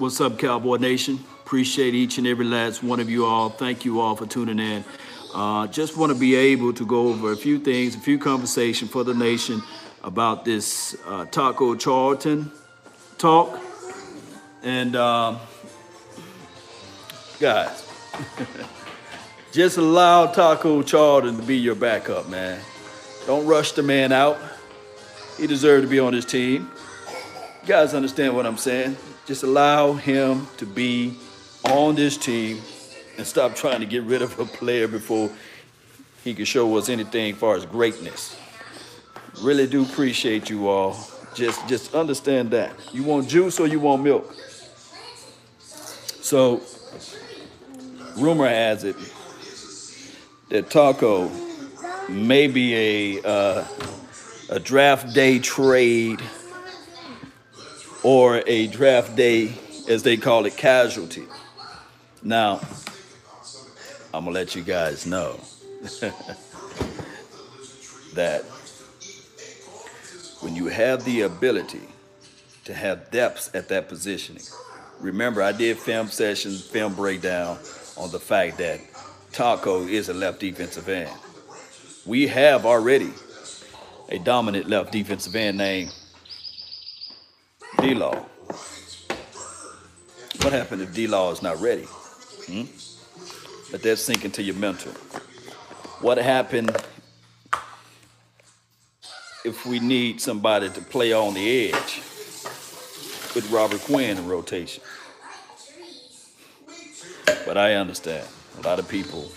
What's up, Cowboy Nation? Appreciate each and every last one of you all. Thank you all for tuning in. Uh, just want to be able to go over a few things, a few conversation for the nation about this uh, Taco Charlton talk. And uh, guys, just allow Taco Charlton to be your backup, man. Don't rush the man out. He deserves to be on this team. You guys understand what I'm saying? Just allow him to be on this team and stop trying to get rid of a player before he can show us anything far as greatness. Really do appreciate you all. Just just understand that. You want juice or you want milk? So rumor has it that Taco may be a uh, a draft day trade or a draft day, as they call it, casualty. Now, I'm gonna let you guys know that when you have the ability to have depths at that positioning, remember I did film sessions, film breakdown on the fact that Taco is a left defensive end. We have already a dominant left defensive end named D-Law. What happened if D-Law is not ready? Hmm? Let that sink into your mental. What happened if we need somebody to play on the edge with Robert Quinn in rotation? But I understand. A lot of people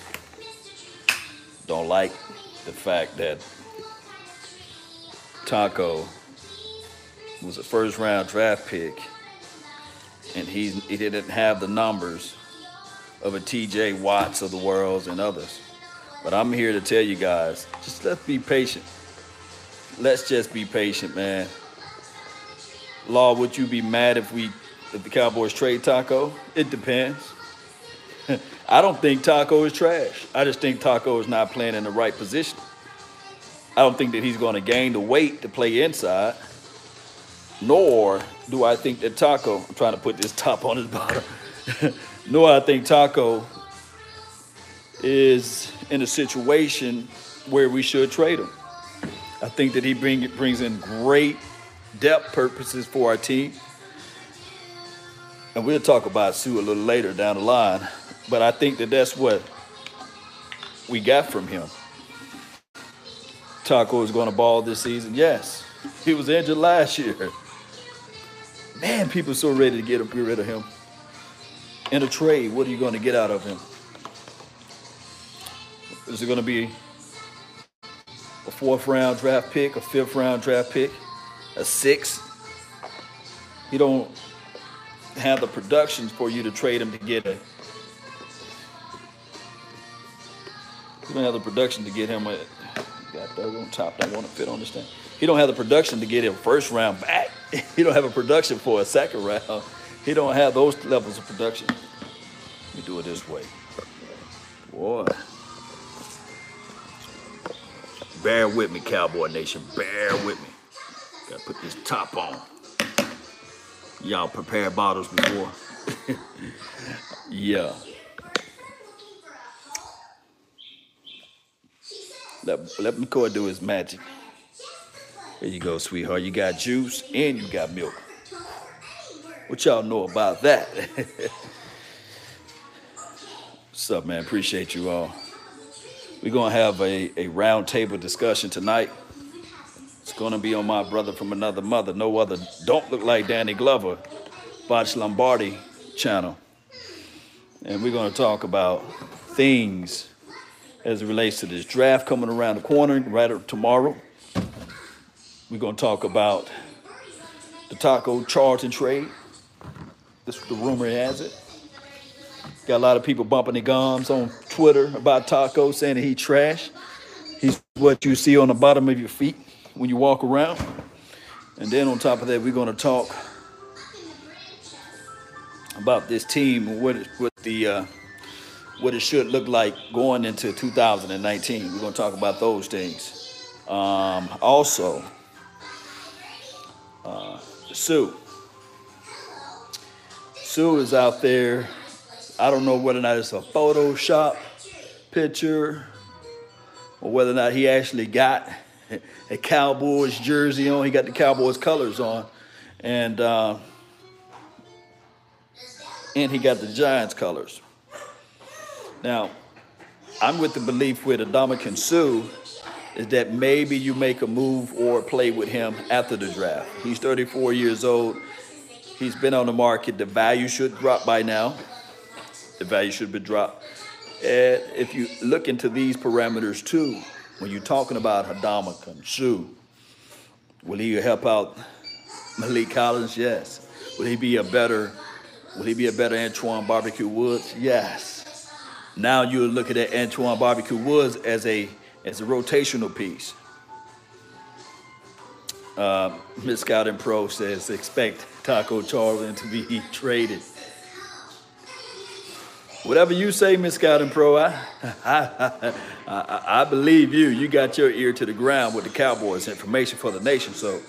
don't like the fact that Taco was a first round draft pick and he's, he didn't have the numbers of a TJ Watts of the world and others. But I'm here to tell you guys, just let's be patient. Let's just be patient, man. Law, would you be mad if we if the Cowboys trade Taco? It depends. I don't think Taco is trash. I just think Taco is not playing in the right position. I don't think that he's going to gain the weight to play inside. Nor do I think that Taco, I'm trying to put this top on his bottom. Nor I think Taco is in a situation where we should trade him. I think that he bring, brings in great depth purposes for our team. And we'll talk about Suh a little later down the line. But I think that that's what we got from him. Taco is going to ball this season. Yes, he was injured last year. Man, people are so ready to get, get rid of him. In a trade, what are you going to get out of him? Is it going to be a fourth round draft pick, a fifth round draft pick, a sixth? He don't have the production for you to trade him to get a. He don't have the production to get him a. Got dug on top. Don't want to fit on this thing. He don't have the production to get him first round back. he don't have a production for a second round. He don't have those levels of production. Let me do it this way. Boy. Bear with me, Cowboy Nation. Bear with me. Gotta put this top on. Y'all prepared bottles before? yeah. Let, let McCoy do his magic. There you go, sweetheart. You got juice and you got milk. What y'all know about that? What's up, man? Appreciate you all. We're going to have a, a roundtable discussion tonight. It's going to be on my brother from another mother, no other. Don't look like Danny Glover, Voch Lombardi channel. And we're going to talk about things as it relates to this draft coming around the corner right tomorrow. We're going to talk about the Taco Charlton trade. This is the rumor has it. Got a lot of people bumping their gums on Twitter about Taco, saying that he trash. He's what you see on the bottom of your feet when you walk around. And then on top of that, we're going to talk about this team and what, what the uh, what it should look like going into 2019. We're going to talk about those things. Um, also, uh, Suh. Suh is out there. I don't know whether or not it's a Photoshop picture or whether or not he actually got a Cowboys jersey on. He got the Cowboys colors on. And uh, and he got the Giants colors. Now, I'm with the belief with Ndamukong Suh is that maybe you make a move or play with him after the draft. He's 34 years old. He's been on the market. The value should drop by now. The value should be dropped. And if you look into these parameters too, when you're talking about Ndamukong Suh, will he help out Maliek Collins? Yes. Will he be a better Will he be a better Antwaun Barbecue Woods? Yes. Now you're looking at Antwaun Barbecue Woods as a as a rotational piece. Uh, Miss Scouting Pro says expect Taco Charlton to be traded. Whatever you say, Miss Scouting Pro, I, I, I, I, believe you. You got your ear to the ground with the Cowboys information for the nation. So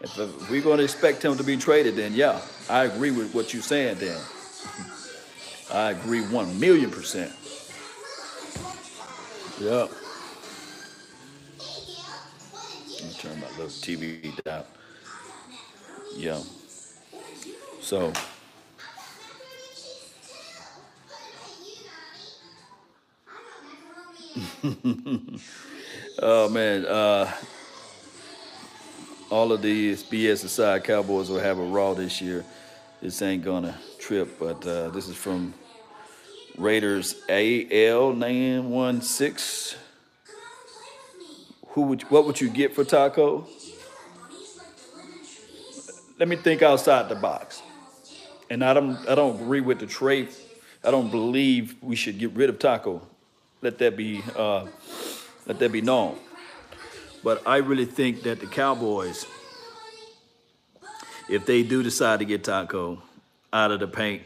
if, if we're going to expect him to be traded, then yeah, I agree with what you're saying, then. I agree one million percent. Yeah. Me turn my little TV down. Yeah. So. oh man, uh, all of these BS aside, Cowboys will have a Raw this year. This ain't gonna trip, but uh, this is from Raiders AL nine one six. Who would what would you get for Taco? Let me think outside the box. And I don't I don't agree with the trade. I don't believe we should get rid of Taco. Let that be uh, let that be known. But I really think that the Cowboys if they do decide to get Taco out of the paint,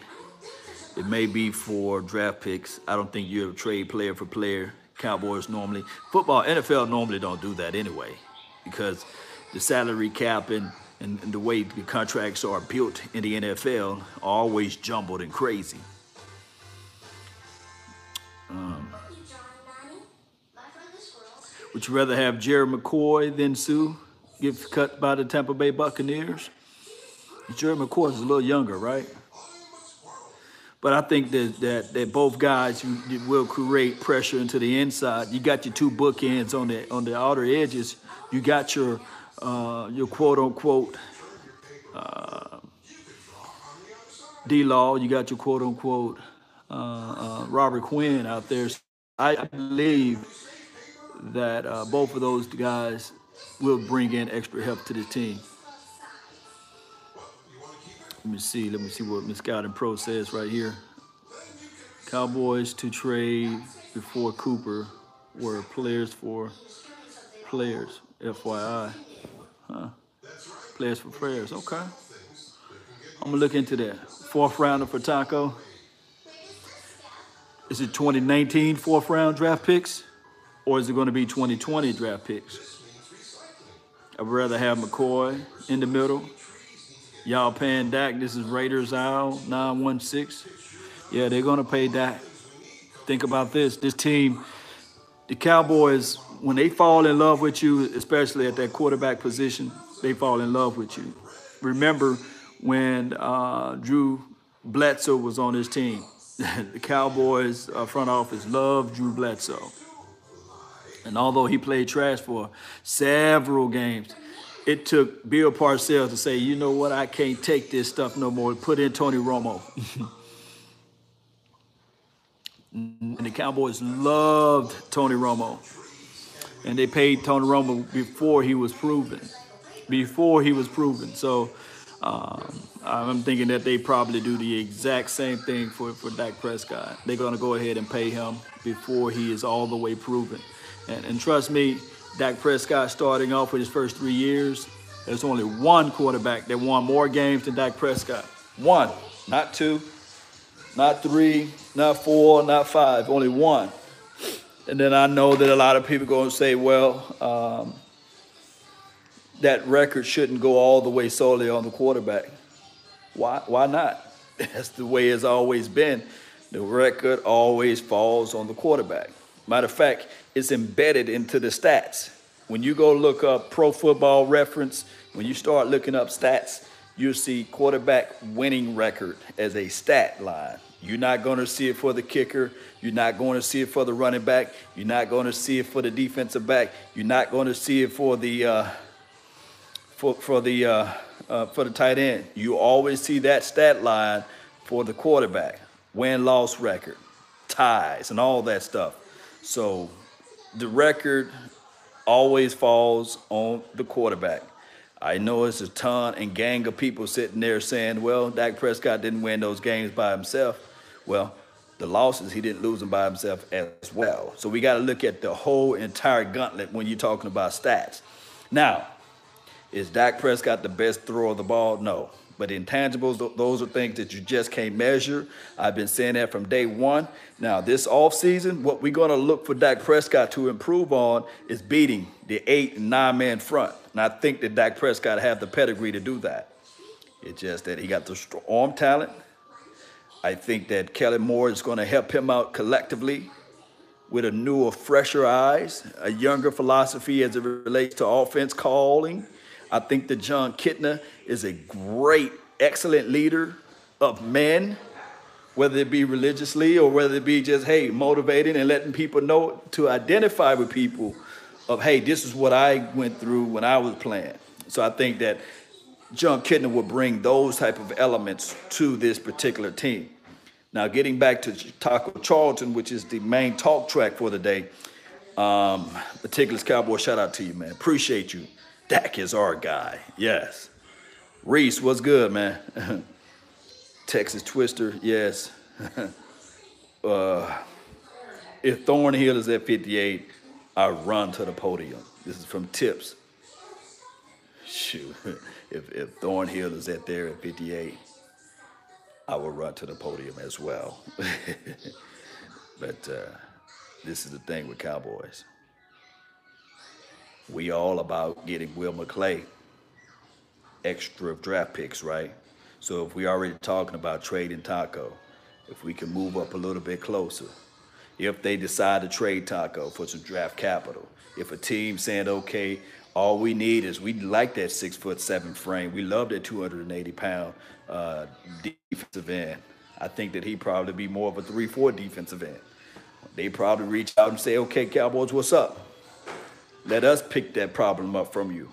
it may be for draft picks. I don't think you're a trade player for player. Cowboys normally, football, NFL normally don't do that anyway because the salary cap and, and, and the way the contracts are built in the NFL are always jumbled and crazy. Um, would you rather have Jerry McCoy than Suh get cut by the Tampa Bay Buccaneers? Jerry McCoy is a little younger, right? But I think that that, that both guys you, you will create pressure into the inside. You got your two bookends on the on the outer edges. You got your uh, your quote unquote uh, D Law. You got your quote unquote uh, uh, Robert Quinn out there. I believe that uh, both of those guys will bring in extra help to the team. Let me see. Let me see what Scouting Pro says right here. Cowboys to trade before Cooper were players for players. FYI. Huh? Players for players. Okay. I'm going to look into that. Fourth rounder for Taco. Is it 2019 fourth round draft picks? Or is it going to be 2020 draft picks? I'd rather have McCoy in the middle Y'all paying Dak. This is Raiders Owl 916. Yeah, they're going to pay Dak. Think about this. This team, the Cowboys, when they fall in love with you, especially at that quarterback position, they fall in love with you. Remember when uh, Drew Bledsoe was on his team. the Cowboys uh, front office loved Drew Bledsoe. And although he played trash for several games, it took Bill Parcells to say, you know what, I can't take this stuff no more. Put in Tony Romo. and the Cowboys loved Tony Romo. And they paid Tony Romo before he was proven. Before he was proven. So um, I'm thinking that they probably do the exact same thing for, for Dak Prescott. They're going to go ahead and pay him before he is all the way proven. And, and trust me, Dak Prescott starting off with his first three years, there's only one quarterback that won more games than Dak Prescott. One, not two, not three, not four, not five, only one. And then I know that a lot of people are going to say, well, um, that record shouldn't go all the way solely on the quarterback. Why, why not? That's the way it's always been. The record always falls on the quarterback. Matter of fact, it's embedded into the stats. When you go look up pro football reference, when you start looking up stats, you'll see quarterback winning record as a stat line. You're not going to see it for the kicker. You're not going to see it for the running back. You're not going to see it for the defensive back. You're not going to see it for the uh, for for the uh, uh, for the tight end. You always see that stat line for the quarterback, win loss record, ties, and all that stuff. So the record always falls on the quarterback. I know it's a ton and gang of people sitting there saying, well, Dak Prescott didn't win those games by himself. Well, the losses, he didn't lose them by himself as well. So we got to look at the whole entire gauntlet when you're talking about stats. Now, is Dak Prescott the best thrower of the ball? No. But intangibles, those are things that you just can't measure. I've been saying that from day one. Now, this offseason, what we're going to look for Dak Prescott to improve on is beating the eight and nine man front. And I think that Dak Prescott have the pedigree to do that. It's just that he got the arm talent. I think that Kellen Moore is going to help him out collectively with a newer, fresher eyes, a younger philosophy as it relates to offense calling I think that Jon Kitna is a great, excellent leader of men, whether it be religiously or whether it be just, hey, motivating and letting people know to identify with people of, hey, this is what I went through when I was playing. So I think that Jon Kitna will bring those type of elements to this particular team. Now, getting back to Taco Charlton, which is the main talk track for the day, um, Meticulous Cowboy, shout out to you, man. Appreciate you. Dak is our guy. Yes. Reese, what's good, man? Texas Twister, yes. uh, if Thornhill is at 58, I run to the podium. This is from Tips. Shoot, if, if Thornhill is at there at 58, I will run to the podium as well. but uh, this is the thing with Cowboys we all about getting Will McClay extra draft picks, right? So if we already talking about trading Taco, if we can move up a little bit closer, if they decide to trade Taco for some draft capital, if a team saying, okay, all we need is we like that six foot seven frame. We love that 280 pound uh, defensive end. I think that he probably be more of a three four defensive end. They probably reach out and say, okay, Cowboys, what's up? Let us pick that problem up from you.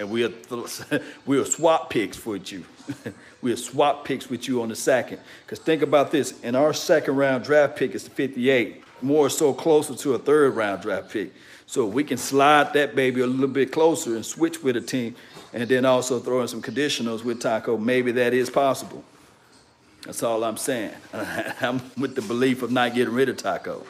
And we'll, we'll swap picks with you. we'll swap picks with you on the second. Because think about this in our second round draft pick is 58, more so closer to a third round draft pick. So we can slide that baby a little bit closer and switch with a team and then also throw in some conditionals with Taco. Maybe that is possible. That's all I'm saying. I'm with the belief of not getting rid of Taco.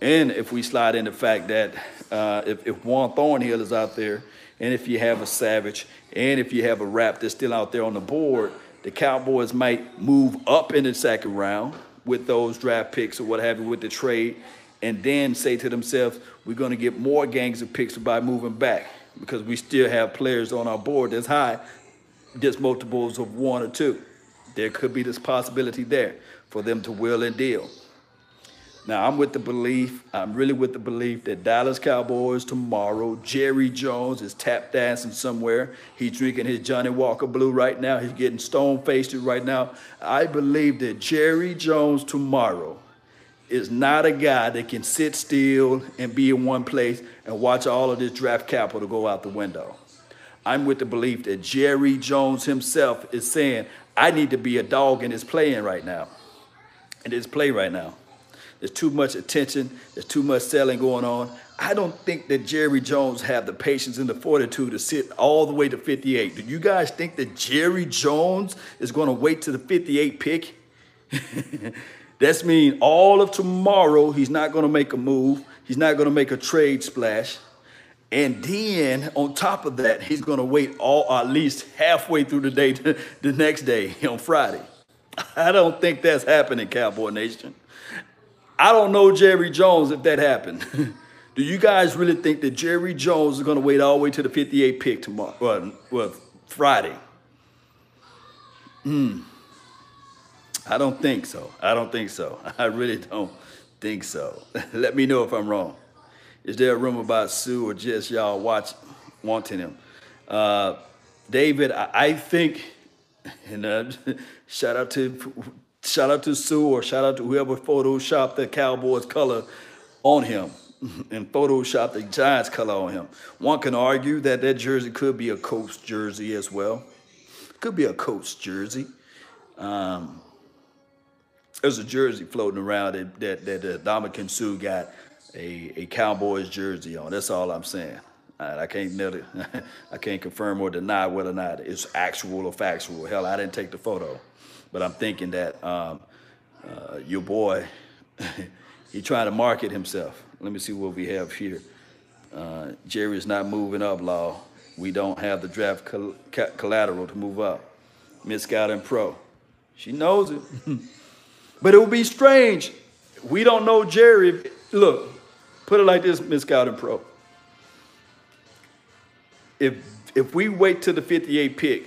And if we slide in the fact that uh, if, if Juan Thornhill is out there, and if you have a Savage, and if you have a Rapp that's still out there on the board, the Cowboys might move up in the second round with those draft picks or what have you with the trade, and then say to themselves, we're going to get more gangs of picks by moving back because we still have players on our board that's high, just multiples of one or two. There could be this possibility there for them to will and deal. Now, I'm with the belief, I'm really with the belief that Dallas Cowboys tomorrow, Jerry Jones is tap dancing somewhere. He's drinking his Johnnie Walker Blue right now. He's getting stone faced right now. I believe that Jerry Jones tomorrow is not a guy that can sit still and be in one place and watch all of this draft capital go out the window. I'm with the belief that Jerry Jones himself is saying, I need to be a dog in his playing right now, in his play right now. There's too much attention. There's too much selling going on. I don't think that Jerry Jones have the patience and the fortitude to sit all the way to 58. Do you guys think that Jerry Jones is going to wait to the 58 pick? That's mean all of tomorrow he's not going to make a move. He's not going to make a trade splash. And then on top of that, he's going to wait all at least halfway through the day the next day on Friday. I don't think that's happening, Cowboy Nation. I don't know Jerry Jones if that happened. Do you guys really think that Jerry Jones is going to wait all the way to the 58 pick tomorrow? Well, Friday. Hmm. I don't think so. I don't think so. I really don't think so. Let me know if I'm wrong. Is there a rumor about Suh or just y'all watch wanting him? Uh, David, I, I think, and uh, shout out to shout out to Suh or shout out to whoever photoshopped the Cowboys color on him and photoshopped the Giants color on him. One can argue that that jersey could be a Colts jersey as well. Could be a Colts jersey. Um, there's a jersey floating around that that, that uh, Ndamukong Suh got a, a Cowboys jersey on. That's all I'm saying. I can't nearly, I can't confirm or deny whether or not it's actual or factual. Hell, I didn't take the photo, but I'm thinking that um, uh, your boy, he trying to market himself. Let me see what we have here. Uh, Jerry's not moving up, law. We don't have the draft col collateral to move up. Miss Scouting Pro, she knows it. but it would be strange. We don't know Jerry. Look, put it like this, Miss Scouting Pro if if we wait till the 58 pick,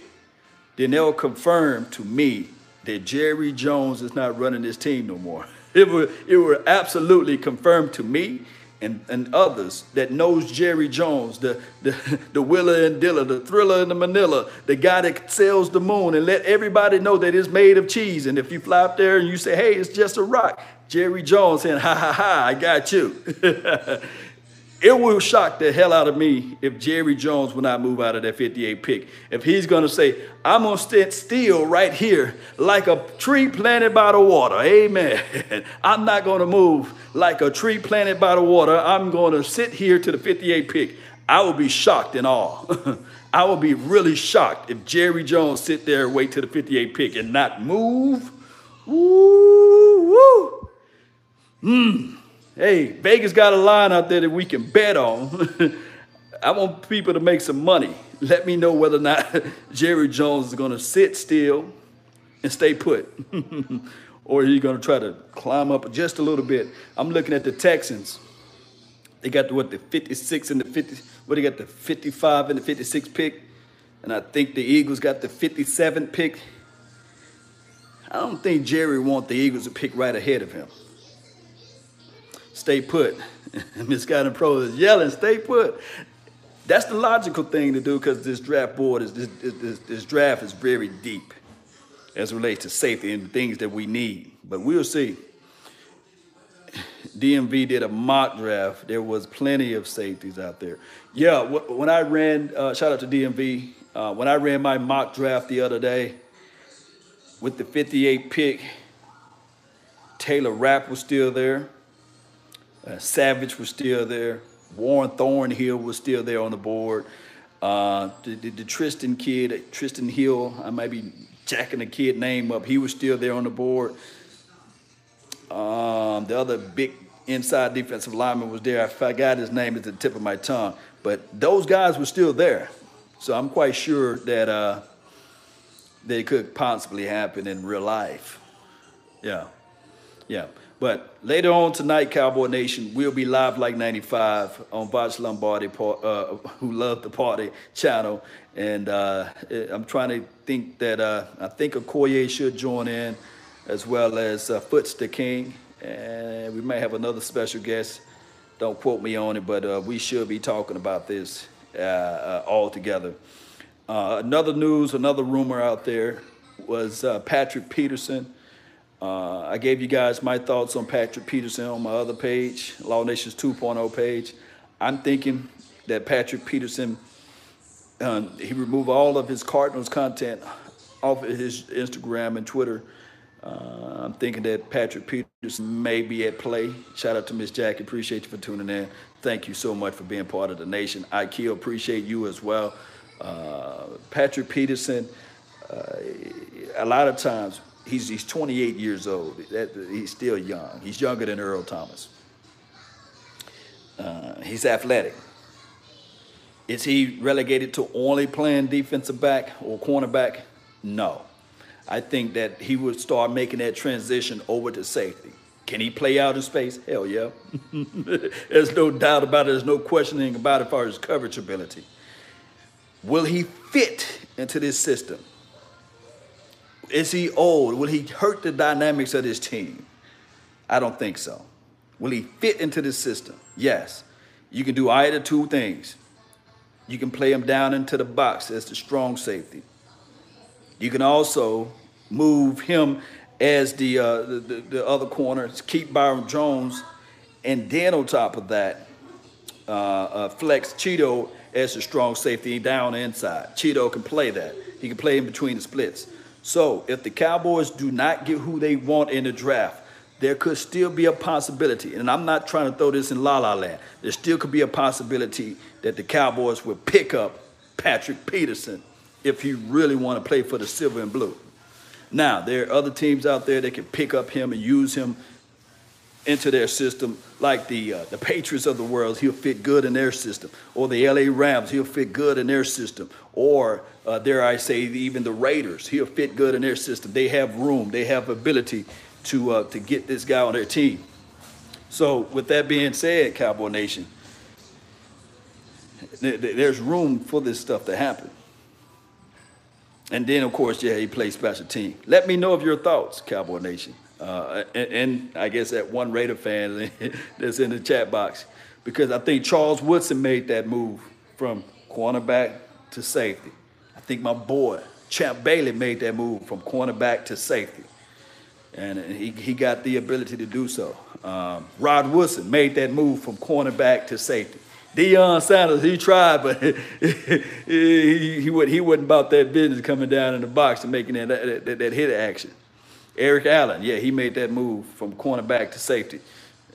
then they'll confirm to me that Jerry Jones is not running this team no more. It will it will absolutely confirmed to me and, and others that knows Jerry Jones, the, the, the Willer and Diller, the Thriller and the Manila, the guy that sells the moon and let everybody know that it's made of cheese. And if you fly up there and you say, hey, it's just a rock, Jerry Jones saying, ha ha ha, I got you. it will shock the hell out of me if Jerry Jones will not move out of that 58 pick. If he's going to say, I'm going to stand still right here like a tree planted by the water. Amen. I'm not going to move like a tree planted by the water. I'm going to sit here to the 58 pick. I will be shocked and awe. I will be really shocked if Jerry Jones sit there and wait to the 58 pick and not move. Woo. Mmm. Hey, Vegas got a line out there that we can bet on. I want people to make some money. Let me know whether or not Jerry Jones is going to sit still and stay put. or he's going to try to climb up just a little bit. I'm looking at the Texans. They got the, what, the 56 and the 50, what, they got the 55 and the 56 pick. And I think the Eagles got the 57 pick. I don't think Jerry want the Eagles to pick right ahead of him stay put. Miss Scotty Pro is yelling, stay put. That's the logical thing to do because this draft board is this, this, this draft is very deep as relates to safety and things that we need. But we'll see. DMV did a mock draft. There was plenty of safeties out there. Yeah, when I ran, uh, shout out to DMV, uh, when I ran my mock draft the other day with the 58 pick, Taylor Rapp was still there. Uh, Savage was still there. Warren Thornhill was still there on the board. Uh, the, the, the, Trysten kid, Trysten Hill, I might be jacking the kid name up. He was still there on the board. Um, the other big inside defensive lineman was there. I forgot his name at the tip of my tongue. But those guys were still there. So I'm quite sure that uh, they could possibly happen in real life. Yeah. Yeah. But later on tonight, Cowboy Nation, we'll be live like 95 on Voch Lombardi, uh, who love the party channel. And uh, I'm trying to think that uh, I think Okoye should join in, as well as uh, Foots the King. And we may have another special guest. Don't quote me on it, but uh, we should be talking about this uh, uh, all together. another news, another rumor out there was Patrick Peterson uh, I gave you guys my thoughts on Patrick Peterson on my other page, Law Nations 2.0 page. I'm thinking that Patrick Peterson, uh, he removed all of his Cardinals content off of his Instagram and Twitter. Uh, I'm thinking that Patrick Peterson may be at play. Shout out to Miss Jackie. Appreciate you for tuning in. Thank you so much for being part of the nation. Ikea, appreciate you as well. Uh, Patrick Peterson, uh, a lot of times he's, he's 28 years old. That, he's still young. He's younger than Earl Thomas. Uh, he's athletic. Is he relegated to only playing defensive back or cornerback? No. I think that he would start making that transition over to safety. Can he play out in space? Hell yeah. There's no doubt about it. There's no questioning about it as far as coverage ability. Will he fit into this system? Is he old? Will he hurt the dynamics of this team? I don't think so. Will he fit into the system? Yes. You can do either two things. You can play him down into the box as the strong safety. You can also move him as the, uh, the, the, the, other corner, keep Byron Jones, and then on top of that, uh, uh, flex Cheeto as the strong safety down inside. Cheeto can play that. He can play in between the splits. So if the Cowboys do not get who they want in the draft, there could still be a possibility, and I'm not trying to throw this in la la land. There still could be a possibility that the Cowboys will pick up Patrick Peterson if he really want to play for the silver and blue. Now, there are other teams out there that can pick up him and use him into their system, like the uh, the Patriots of the world. He'll fit good in their system, or the L.A. Rams. He'll fit good in their system, or uh, dare I say, even the Raiders. He'll fit good in their system. They have room. They have ability to uh, to get this guy on their team. So, with that being said, Cowboy Nation, there's room for this stuff to happen. And then, of course, yeah, he plays special team. Let me know of your thoughts, Cowboy Nation. Uh, and, and, I guess that one Raider fan that's in the chat box, because I think Charles Woodson made that move from cornerback to safety. Think my boy Champ Bailey made that move from cornerback to safety and he, he got the ability to do so. Um, Rod Woodson made that move from cornerback to safety. Deion Sanders, he tried, but he, he, he, wasn't about that business coming down in the box and making that, that, that, that hit action. Eric Allen, yeah, he made that move from cornerback to safety.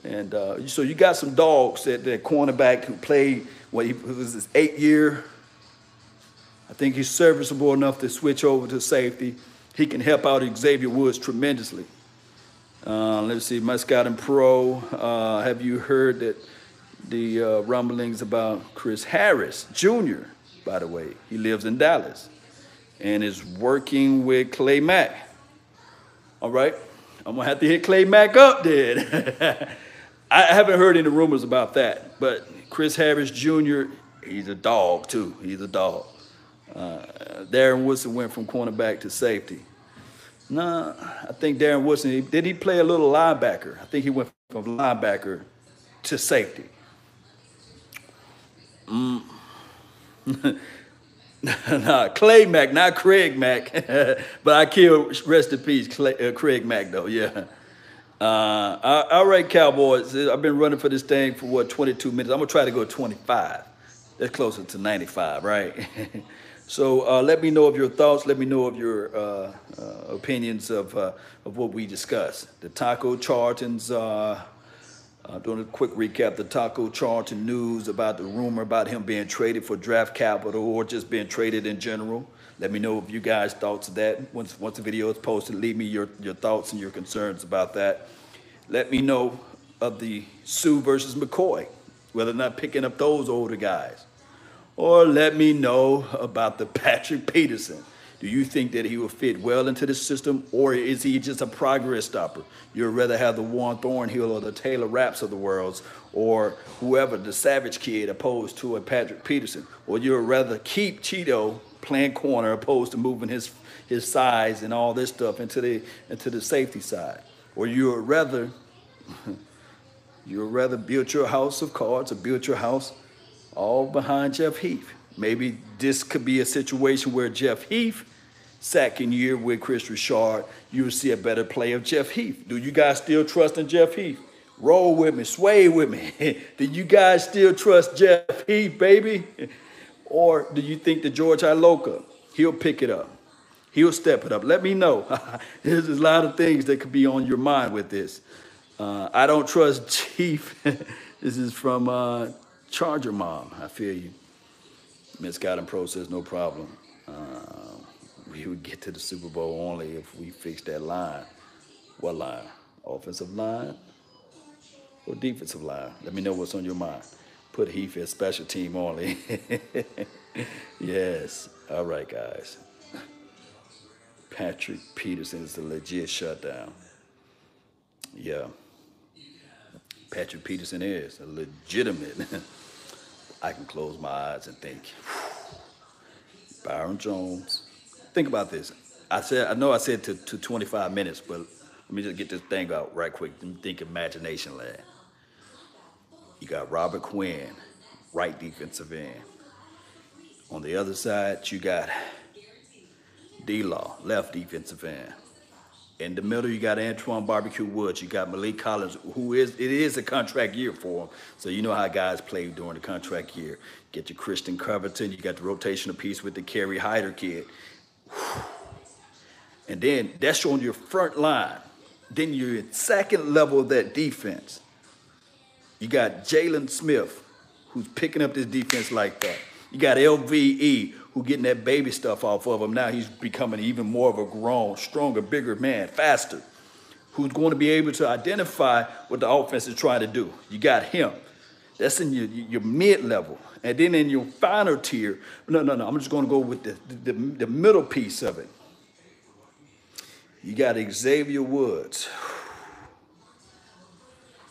And uh, so you got some dogs at that cornerback who played, what he was his eighth year. I think he's serviceable enough to switch over to safety he can help out Xavier Woods tremendously. Uh, let's see, Miss Scouting Pro. Uh, have you heard that the uh, rumblings about Chris Harris Jr., by the way? He lives in Dallas and is working with Clay Mack. All right, I'm gonna have to hit Clay Mack up then. I haven't heard any rumors about that, but Chris Harris Jr., he's a dog too. He's a dog. Uh, Darren Woodson went from cornerback to safety. No, I think Darren Woodson, did he play a little linebacker? I think he went from linebacker to safety. Mm. nah, Clay Mack, not Craig Mack. but I killed, rest in peace, Clay, uh, Craig Mack, though, yeah. Uh, all right, Cowboys. I've been running for this thing for what, 22 minutes. I'm going to try to go 25. That's closer to 95, right? So uh, let me know of your thoughts. Let me know of your uh, uh, opinions of, uh, of what we discussed. The Taco Charlton's, uh, uh, doing a quick recap, the Taco Charlton news about the rumor about him being traded for draft capital or just being traded in general. Let me know if you guys thoughts of that. Once, once the video is posted, leave me your, your thoughts and your concerns about that. Let me know of the Suh versus McCoy, whether or not picking up those older guys. Or let me know about the Patrick Peterson. Do you think that he will fit well into the system, or is he just a progress stopper? You'd rather have the Juan Thornhill or the Taylor Rapps of the worlds, or whoever, the Savage Kid, opposed to a Patrick Peterson, or you'd rather keep Cheeto playing corner opposed to moving his his size and all this stuff into the into the safety side, or you'd rather you'd rather build your house of cards or build your house all behind Jeff Heath. Maybe this could be a situation where Jeff Heath, second year with Kris Richard, you'll see a better play of Jeff Heath. Do you guys still trust in Jeff Heath? Roll with me, sway with me. do you guys still trust Jeff Heath, baby? or do you think that George Iloka, he'll pick it up? He'll step it up. Let me know. There's a lot of things that could be on your mind with this. Uh, I don't trust Chief. this is from uh, Charger mom, I feel you. Miss Pro says no problem. Uh, we would get to the Super Bowl only if we fix that line. What line? Offensive line or defensive line? Let me know what's on your mind. Put Heath as special team only. yes. All right, guys. Patrick Peterson is the legit shutdown. Yeah. Patrick Peterson is a legitimate. I can close my eyes and think. Byron Jones. Think about this. I said I know I said to, to 25 minutes, but let me just get this thing out right quick. Let me think imagination land. You got Robert Quinn, right defensive end. On the other side, you got D-Law, left defensive end. In the middle, you got Antwaun Barbecue Woods. You got Maliek Collins, who is it is a contract year for him. So you know how guys play during the contract year. Get your Christian Covington. You got the rotational piece with the Kerry Hyder kid. And then that's on your front line. Then you're at second level of that defense. You got Jaylon Smith, who's picking up this defense like that. You got LVE, who getting that baby stuff off of him. Now he's becoming even more of a grown, stronger, bigger man, faster, who's going to be able to identify what the offense is trying to do. You got him. That's in your, your mid level. And then in your final tier, no, no, no, I'm just going to go with the, the, the middle piece of it. You got Xavier Woods.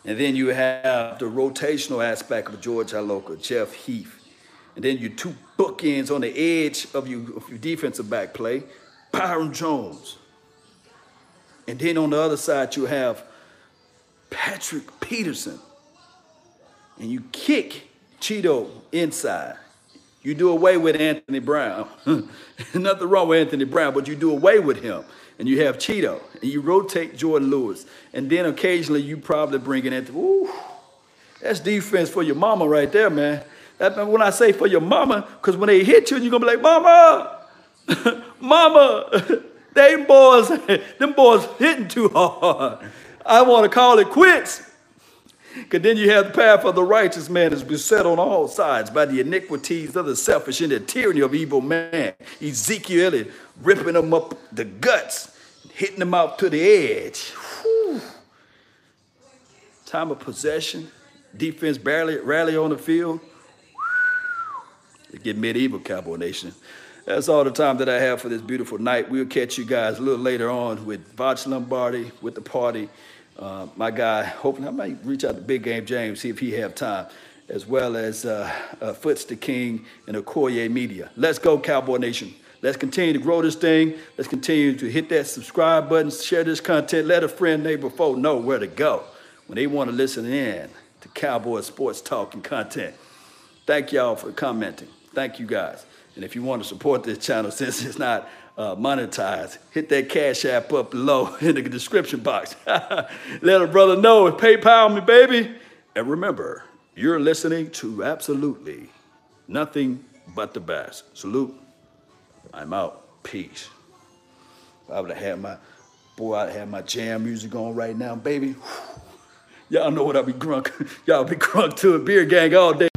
And then you have the rotational aspect of George Iloka, Jeff Heath. And then your two bookends on the edge of your, of your defensive back play, Byron Jones. And then on the other side, you have Patrick Peterson. And you kick Cheeto inside. You do away with Anthony Brown. Nothing wrong with Anthony Brown, but you do away with him. And you have Cheeto. And you rotate Jourdan Lewis. And then occasionally you probably bring in Anthony. Ooh, that's defense for your mama right there, man. When I say for your mama, because when they hit you, you're to be like, Mama, Mama, they boys, them boys hitting too hard. I want to call it quits. Because then you have the path of the righteous man is beset on all sides by the iniquities of the selfish and the tyranny of evil man. Ezekiel is ripping them up the guts, hitting them out to the edge. Whew. Time of possession, defense barely rally on the field. It get medieval, Cowboy Nation. That's all the time that I have for this beautiful night. We'll catch you guys a little later on with Voch Lombardi, with the party. Uh, my guy, hopefully I might reach out to Big Game James, see if he have time, as well as uh, uh, Foots the King and Okoye Media. Let's go, Cowboy Nation. Let's continue to grow this thing. Let's continue to hit that subscribe button, share this content, let a friend, neighbor, foe know where to go when they want to listen in to Cowboy sports talk and content. Thank y'all for commenting. Thank you guys. And if you want to support this channel, since it's not uh, monetized, hit that cash app up below in the description box. Let a brother know. And PayPal me, baby. And remember, you're listening to absolutely nothing but the best. Salute. I'm out. Peace. I would have had my, boy, I'd have my jam music on right now, baby. Y'all know what I be drunk. Y'all be drunk to a beer gang all day.